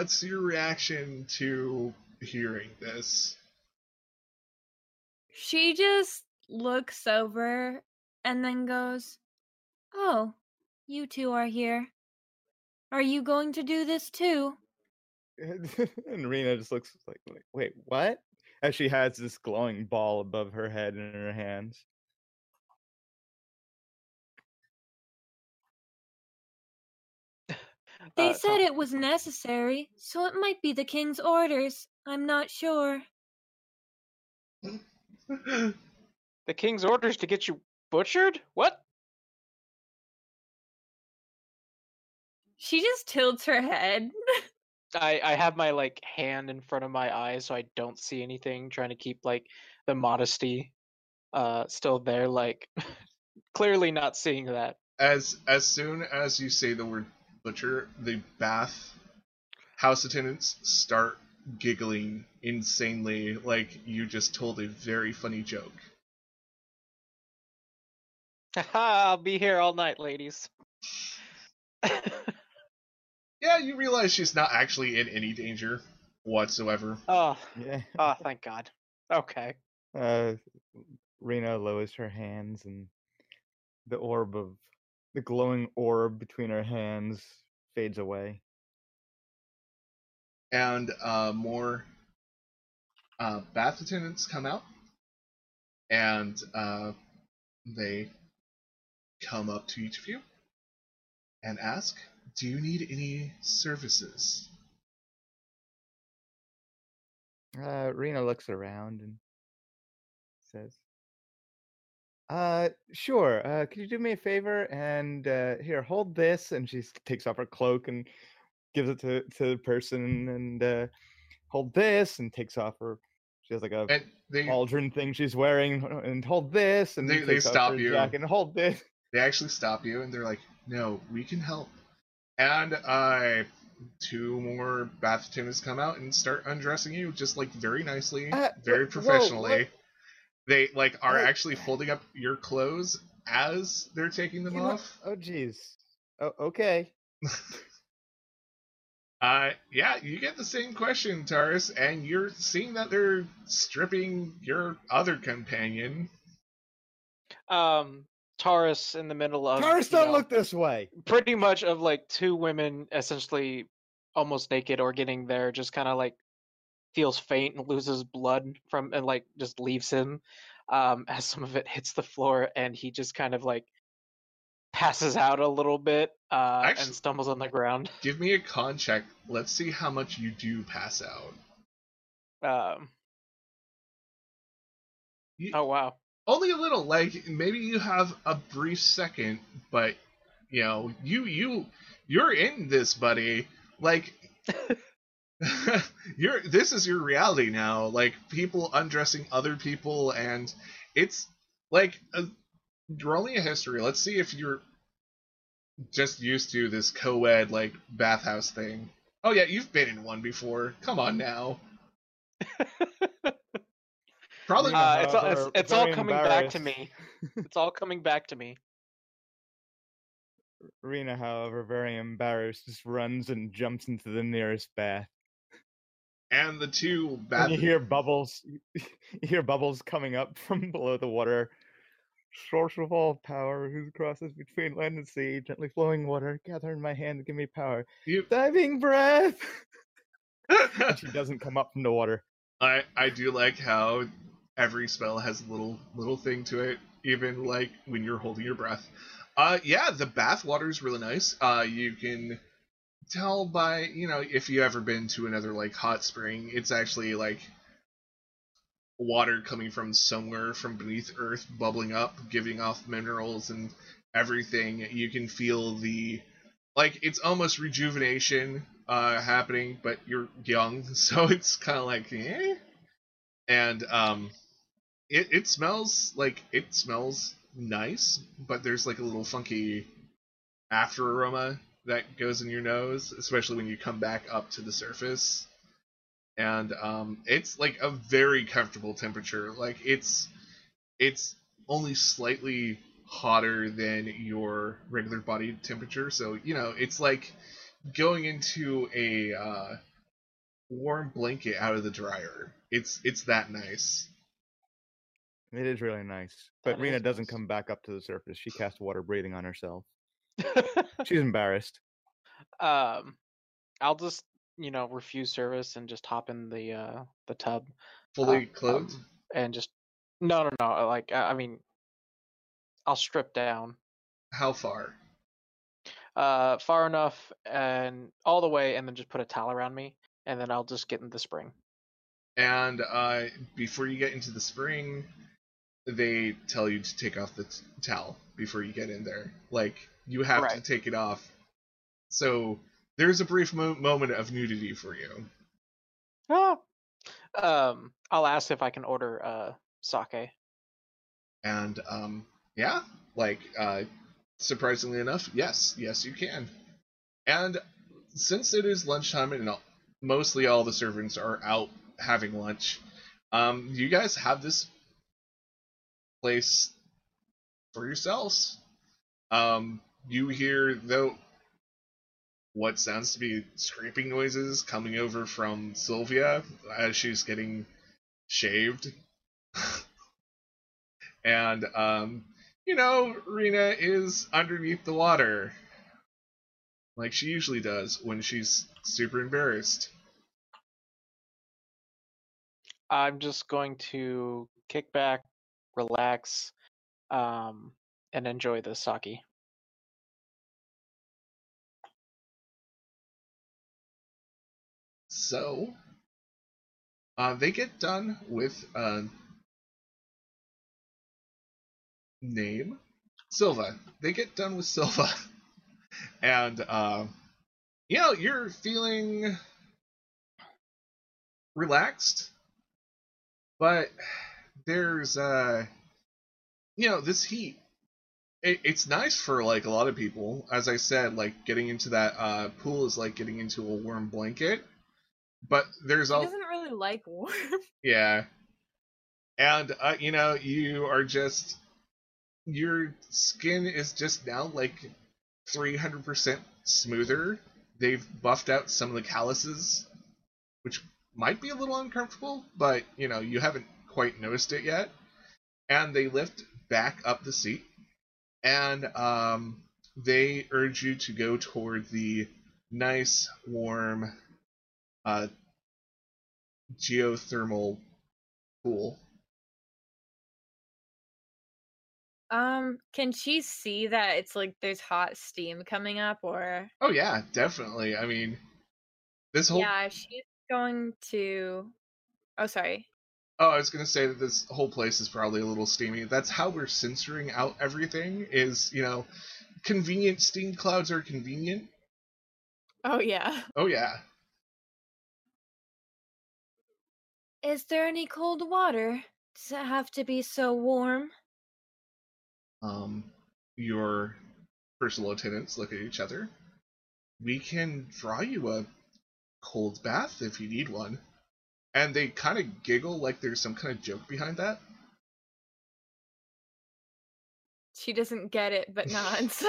like what's your reaction to hearing this? She just looks over and then goes, Oh, you two are here. Are you going to do this too? and Rena just looks like, like, wait, what? As she has this glowing ball above her head in her hands. They Uh, said it was necessary, so it might be the king's orders. I'm not sure. The king's orders to get you butchered? What? She just tilts her head. I I have my like hand in front of my eyes so I don't see anything, trying to keep like the modesty uh still there, like clearly not seeing that. as as soon as you say the word butcher, the bath house attendants start giggling insanely like you just told a very funny joke. Haha, I'll be here all night, ladies. Yeah, you realize she's not actually in any danger whatsoever. oh, Yeah. oh, thank God. Okay. Uh, Rena lowers her hands, and the orb of the glowing orb between her hands fades away. and uh, more uh, bath attendants come out, and uh, they come up to each of you and ask, "Do you need any services?" Uh, Rena looks around and says, "Uh, sure. Uh, could you do me a favor and uh, here, hold this." And she takes off her cloak and gives it to to the person, and uh, hold this, and takes off her. She has like a And they pauldron thing she's wearing, uh, and hold this, and They- they stop you. and hold this. they actually stop you, and they're like, "No, we can help." And uh, two more bath attendants come out and start undressing you, just like very nicely, Uh, very whoa, professionally. They like are Uh, actually folding up your clothes as they're taking them You know- off. Oh, jeez. Oh, okay. Uh, yeah, you get the same question, Taurus, and you're seeing that they're stripping your other companion. Um, Taurus in the middle of Taurus, don't know, look this way. pretty much of like two women essentially almost naked or getting there, just kind of like feels faint and loses blood from and like just leaves him um as some of it hits the floor and he just kind of like passes out a little bit uh Actu- and stumbles on the ground Give me a con check. Let's see how much you do pass out. um You- oh wow Only a little. Like maybe you have a brief second, but you know, you you you're in this, buddy. Like you're this is your reality now. Like people undressing other people, and it's like a, rolling a history. Let's see if you're just used to this co-ed like bathhouse thing. Oh yeah, you've been in one before. Come on now. Probably. Uh, it's all, it's, it's all coming back to me it's all coming back to me Rena, however, very embarrassed, just runs and jumps into the nearest bath. And the two And you hear bubbles. You hear bubbles coming up from below the water. Source of all power, who crosses between land and sea, gently flowing water, gather in my hand and give me power. you Diving breath. and she doesn't come up from the water. I I do like how every spell has a little little thing to it, even like when you're holding your breath. Uh yeah, the bath water is really nice. Uh you can tell by, you know, if you ever been to another like hot spring, it's actually like water coming from somewhere from beneath earth bubbling up, giving off minerals and everything. You can feel the like it's almost rejuvenation uh happening, but you're young, so it's kind of like eh? and um it it smells like it smells nice, but there's like a little funky after aroma that goes in your nose, especially when you come back up to the surface. And um it's like a very comfortable temperature. Like it's it's only slightly hotter than your regular body temperature, so you know, it's like going into a uh, warm blanket out of the dryer. It's it's that nice. It is really nice. But That Rena doesn't nice. come back up to the surface. She casts water breathing on herself. She's embarrassed. um, I'll just you know refuse service and just hop in the uh the tub. Fully um, clothed. um, and just no no no like I I mean I'll strip down How far? uh far enough and all the way and then just put a towel around me and then I'll just get in the spring. And uh, before you get into the spring, they tell you to take off the t- towel before you get in there. Like you have to take it off. So there's a brief mo- moment of nudity for you. Ah. Um I'll ask if I can order uh sake. And um, yeah, like uh, surprisingly enough, yes, yes, you can. And since it is lunchtime and all- mostly all the servants are out having lunch, um, you guys have this place for yourselves. Um, you hear though what sounds to be scraping noises coming over from Sylvia as she's getting shaved. and um, you know, Rena is underneath the water. Like she usually does when she's super embarrassed. I'm just going to kick back, relax, um, and enjoy the sake. So, uh, they get done with uh, name Silva. They get done with Silva, and uh, you know you're feeling relaxed, but there's uh, you know this heat. It, it's nice for like a lot of people. As I said, like getting into that uh, pool is like getting into a warm blanket. But there's all doesn't really like warm. yeah. And uh, you know, you are just your skin is just now like 300% smoother. They've buffed out some of the calluses, which might be a little uncomfortable, but you know, you haven't quite noticed it yet. And they lift back up the seat and um, they urge you to go toward the nice, warm, uh, geothermal pool. Um, can she see that it's like there's hot steam coming up or Oh yeah, definitely. I mean, this whole Yeah, she's going to Oh, sorry. oh, I was gonna say that this whole place is probably a little steamy. That's how we're censoring out everything. Is you know, convenient steam clouds are convenient. Oh, yeah. Oh yeah. Is there any cold water? Does it have to be so warm? Um, your personal attendants look at each other. We can draw you a cold bath if you need one. And they kind of giggle like there's some kind of joke behind that. She doesn't get it but nods.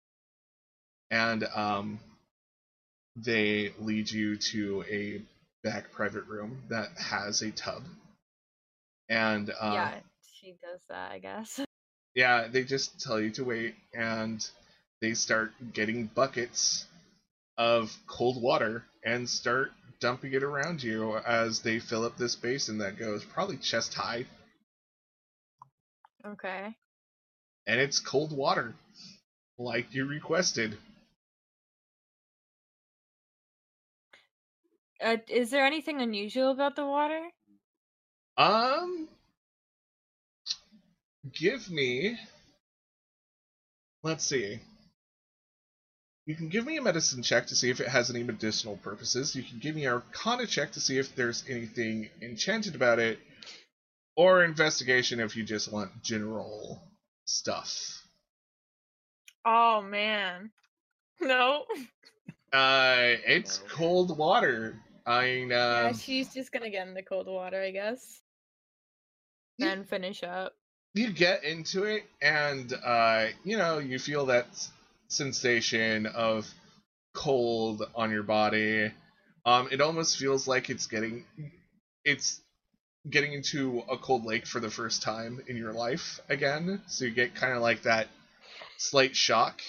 and um, they lead you to a back private room that has a tub. And uh, yeah, she does that, I guess. yeah, they just tell you to wait, and they start getting buckets of cold water and start dumping it around you as they fill up this basin that goes probably chest high, Okay. and it's cold water, like you requested. Uh, is there anything unusual about the water? Um, give me. Let's see. You can give me a medicine check to see if it has any medicinal purposes. You can give me a arcana check to see if there's anything enchanted about it, or investigation if you just want general stuff. Oh man. No. Uh, it's cold water. I mean, yeah, um, she's just gonna get in the cold water, I guess. You- And finish up. you get into it and uh you know you feel that sensation of cold on your body. Um, it almost feels like it's getting it's getting into a cold lake for the first time in your life again. So you get kind of like that slight shock,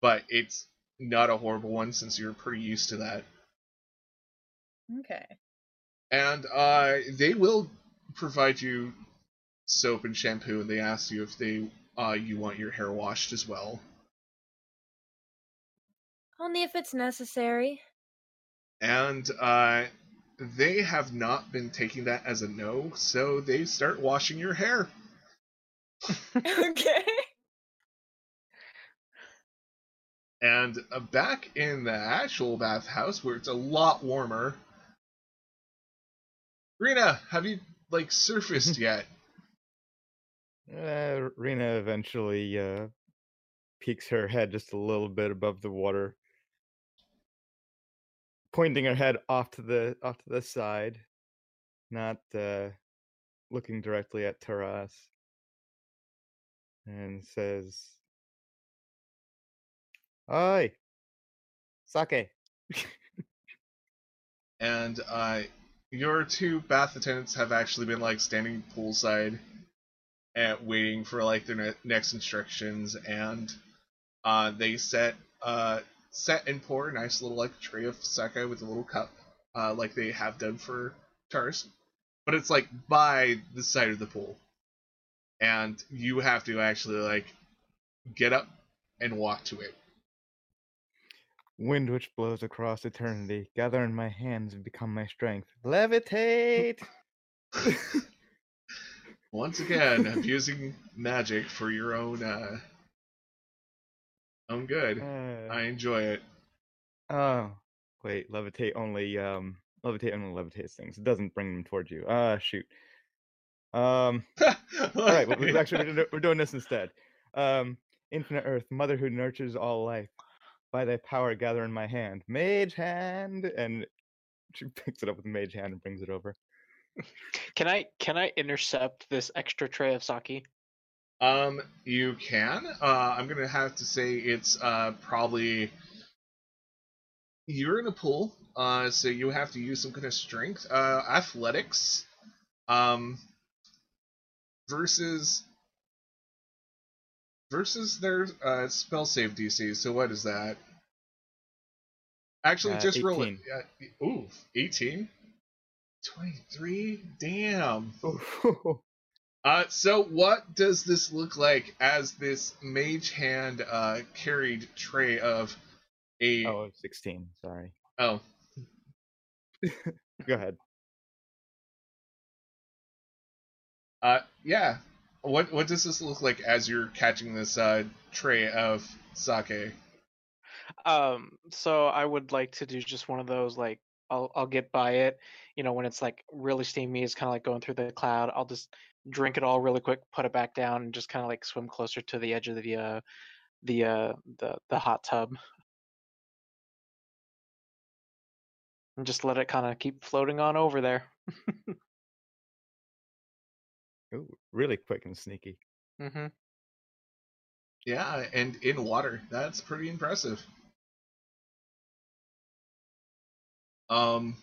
but it's not a horrible one since you're pretty used to that. Okay. And uh, they will provide you soap and shampoo, and they ask you if they uh, you want your hair washed as well. Only if it's necessary. And uh, they have not been taking that as a no, so they start washing your hair. okay. And uh, back in the actual bathhouse, where it's a lot warmer. Rena, have you like surfaced yet? Uh, Rena eventually uh, peeks her head just a little bit above the water, pointing her head off to the off to the side, not uh, looking directly at Taras, and says, "Oi, sake." and uh, your two bath attendants have actually been like standing poolside and waiting for like their ne- next instructions and uh, they set uh, set and pour a nice little like tray of sake with a little cup uh, like they have done for Tars but it's like by the side of the pool. And you have to actually like get up and walk to it Wind which blows across eternity, gather in my hands and become my strength. Levitate! Once again, abusing magic for your own uh own good. Uh, I enjoy it. oh, wait, levitate only um levitate only levitates things. It doesn't bring them towards you. Ah, shoot. Um, all right, well, we- actually we're doing this instead. Um, infinite Earth, Mother who nurtures all life, by thy power gather in my hand, Mage hand, and she picks it up with Mage hand and brings it over. Can I can I intercept this extra tray of sake? Um, you can. Uh, I'm gonna have to say it's uh probably you're in a pool. Uh, so you have to use some kind of strength. Uh, athletics. Um, versus versus their uh spell save DC. So what is that? Actually, Uh, just roll it. 18. Yeah, ooh, 18. 23. Damn. Uh, so what does this look like as this mage hand uh, carried tray of a oh, 16, sorry. oh Go ahead. uh yeah what what does this look like as you're catching this uh tray of sake Um, so I would like to do just one of those like I'll I'll get by it. You know, when it's like really steamy, it's kind of like going through the cloud. I'll just drink it all really quick, put it back down, and just kind of like swim closer to the edge of the uh the uh the the hot tub. And just let it kind of keep floating on over there. Ooh, really quick and sneaky. Mm-hmm. yeah and in water that's pretty impressive um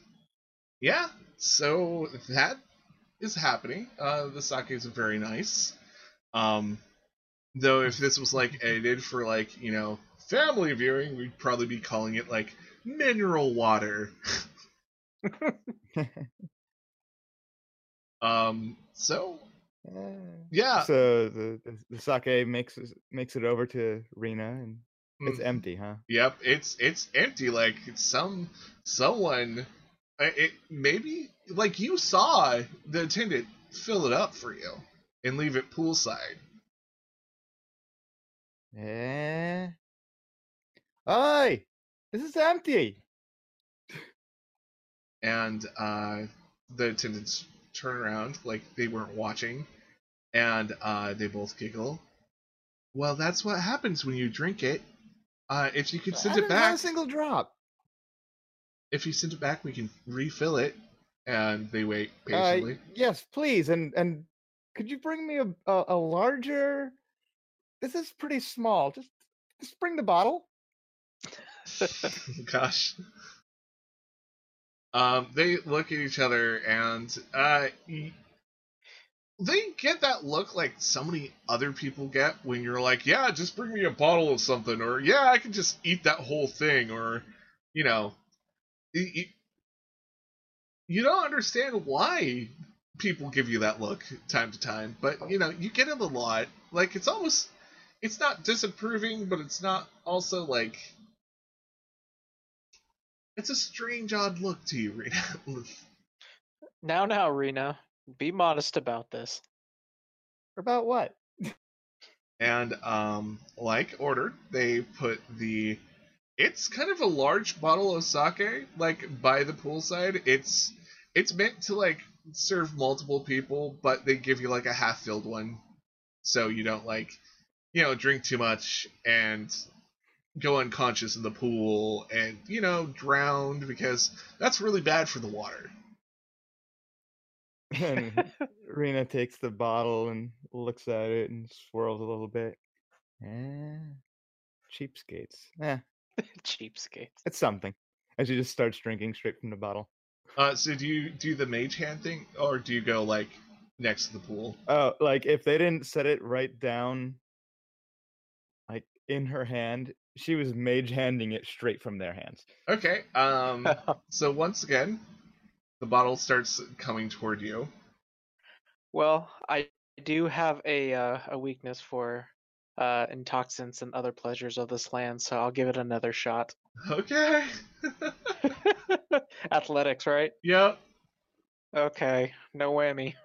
yeah so that is happening uh the sake is very nice um though if this was like edited for like you know family viewing we'd probably be calling it like mineral water um so yeah So the, the the sake makes it- makes it over to Rena and it's mm, empty, huh? Yep, it's it's empty. Like some someone, it maybe like you saw the attendant fill it up for you and leave it poolside. Eh. Oi! This is empty. And uh, the attendants turn around like they weren't watching, and uh, they both giggle. Well, that's what happens when you drink it. Uh, if you could send it back, a single drop. if you send it back, we can refill it. And they wait Uh, patiently. yes, please. And and could you bring me a, a a larger? This is pretty small. Just just bring the bottle. Gosh. Um, they look at each other and uh, they get that look like so many other people get when you're like, "Yeah, just bring me a bottle of something," or "Yeah, I can just eat that whole thing," or you know, y- y- you don't understand why people give you that look time to time, but you know, you get it a lot. Like it's almost, it's not disapproving, but it's not also like it's a strange, odd look to you, Rita. Now, now, Rena, be modest about this. About what? and um, like ordered, they put the. It's kind of a large bottle of sake, like by the poolside. It's it's meant to like serve multiple people, but they give you like a half-filled one, so you don't like, you know, drink too much and go unconscious in the pool and you know drowned because that's really bad for the water. And Rena takes the bottle and looks at it and swirls a little bit. Eh, cheapskates. Eh, Cheapskates. it's something. And she just starts drinking straight from the bottle. Uh, so do you do the mage hand thing, or do you go like next to the pool? Oh, like if they didn't set it right down, like in her hand, she was mage handing it straight from their hands. Okay. Um. so once again, the bottle starts coming toward you. well, I do have a uh, a weakness for uh, intoxicants and other pleasures of this land, so I'll give it another shot. Okay. Athletics, right? yep. Okay, no whammy.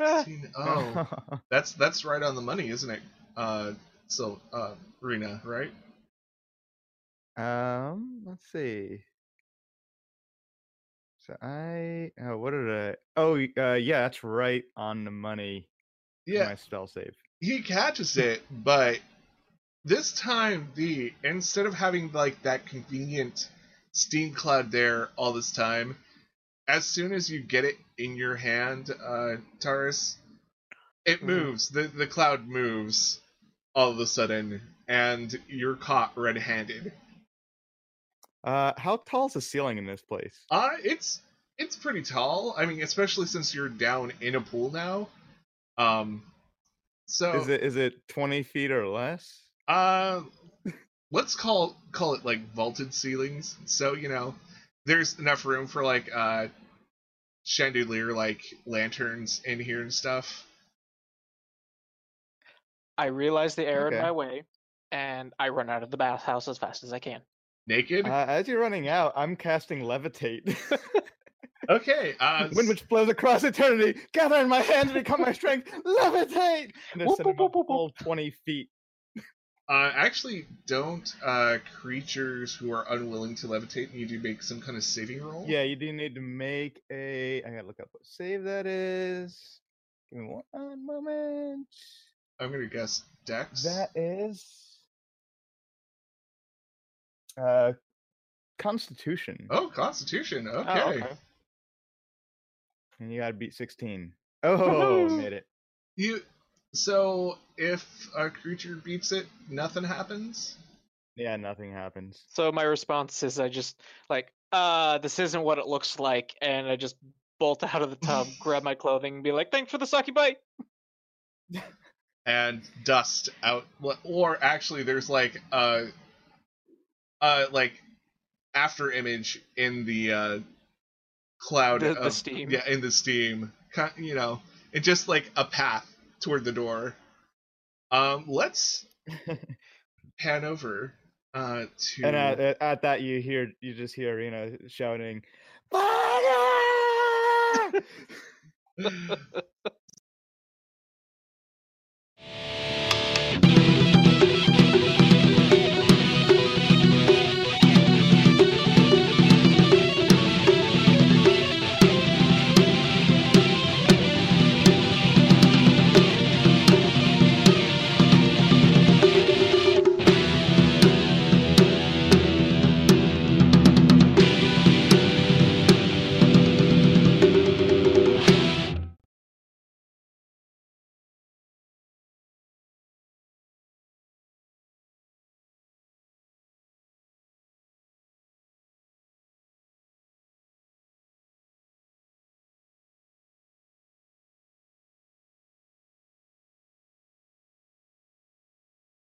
Ah. 16 Oh, that's that's right on the money, isn't it? Uh. So, uh, Rena, right? um, let's see. So I oh what did I oh uh yeah that's right on the money Yeah. my spell save. he catches it, but this time the instead of having like that convenient steam cloud there all this time, as soon as you get it in your hand, uh, Taurus, it Mhm. moves. The the cloud moves all of a sudden, and you're caught red-handed. Uh how tall is the ceiling in this place? Uh, it's it's pretty tall. I mean, especially since you're down in a pool now. Um, so Is it is it twenty feet or less? Uh, let's call call it like vaulted ceilings. So you know, there's enough room for like uh chandelier like lanterns in here and stuff. I realize the error Okay. in my way, and I run out of the bathhouse as fast as I can. Naked. Uh, as you're running out, I'm casting levitate. okay. Uh, Wind which blows across eternity, gather in my hands, and become my strength, levitate! And then Whoop, send whoop, whoop, 20 feet. uh, actually, don't uh creatures who are unwilling to levitate need to make some kind of saving roll? Yeah, you do need to make a. I gotta look up what save that is. Give me one moment. I'm gonna guess Dex. That is. Uh, Constitution. Oh, Constitution. Oh, Okay. And you gotta beat 16. Oh, made it. You. So if a creature beats it, nothing happens. Yeah, nothing happens. So my response is I just like, uh, this isn't what it looks like, and I just bolt out of the tub, grab my clothing, and be like, thanks for the sake bite. and dust out or actually there's like a uh like after image in the uh cloud The- the of, steam. yeah in the steam you know it's just like a path toward the door um let's pan over uh to And at, at, at that, you hear you just hear Arena shouting, "Fire!"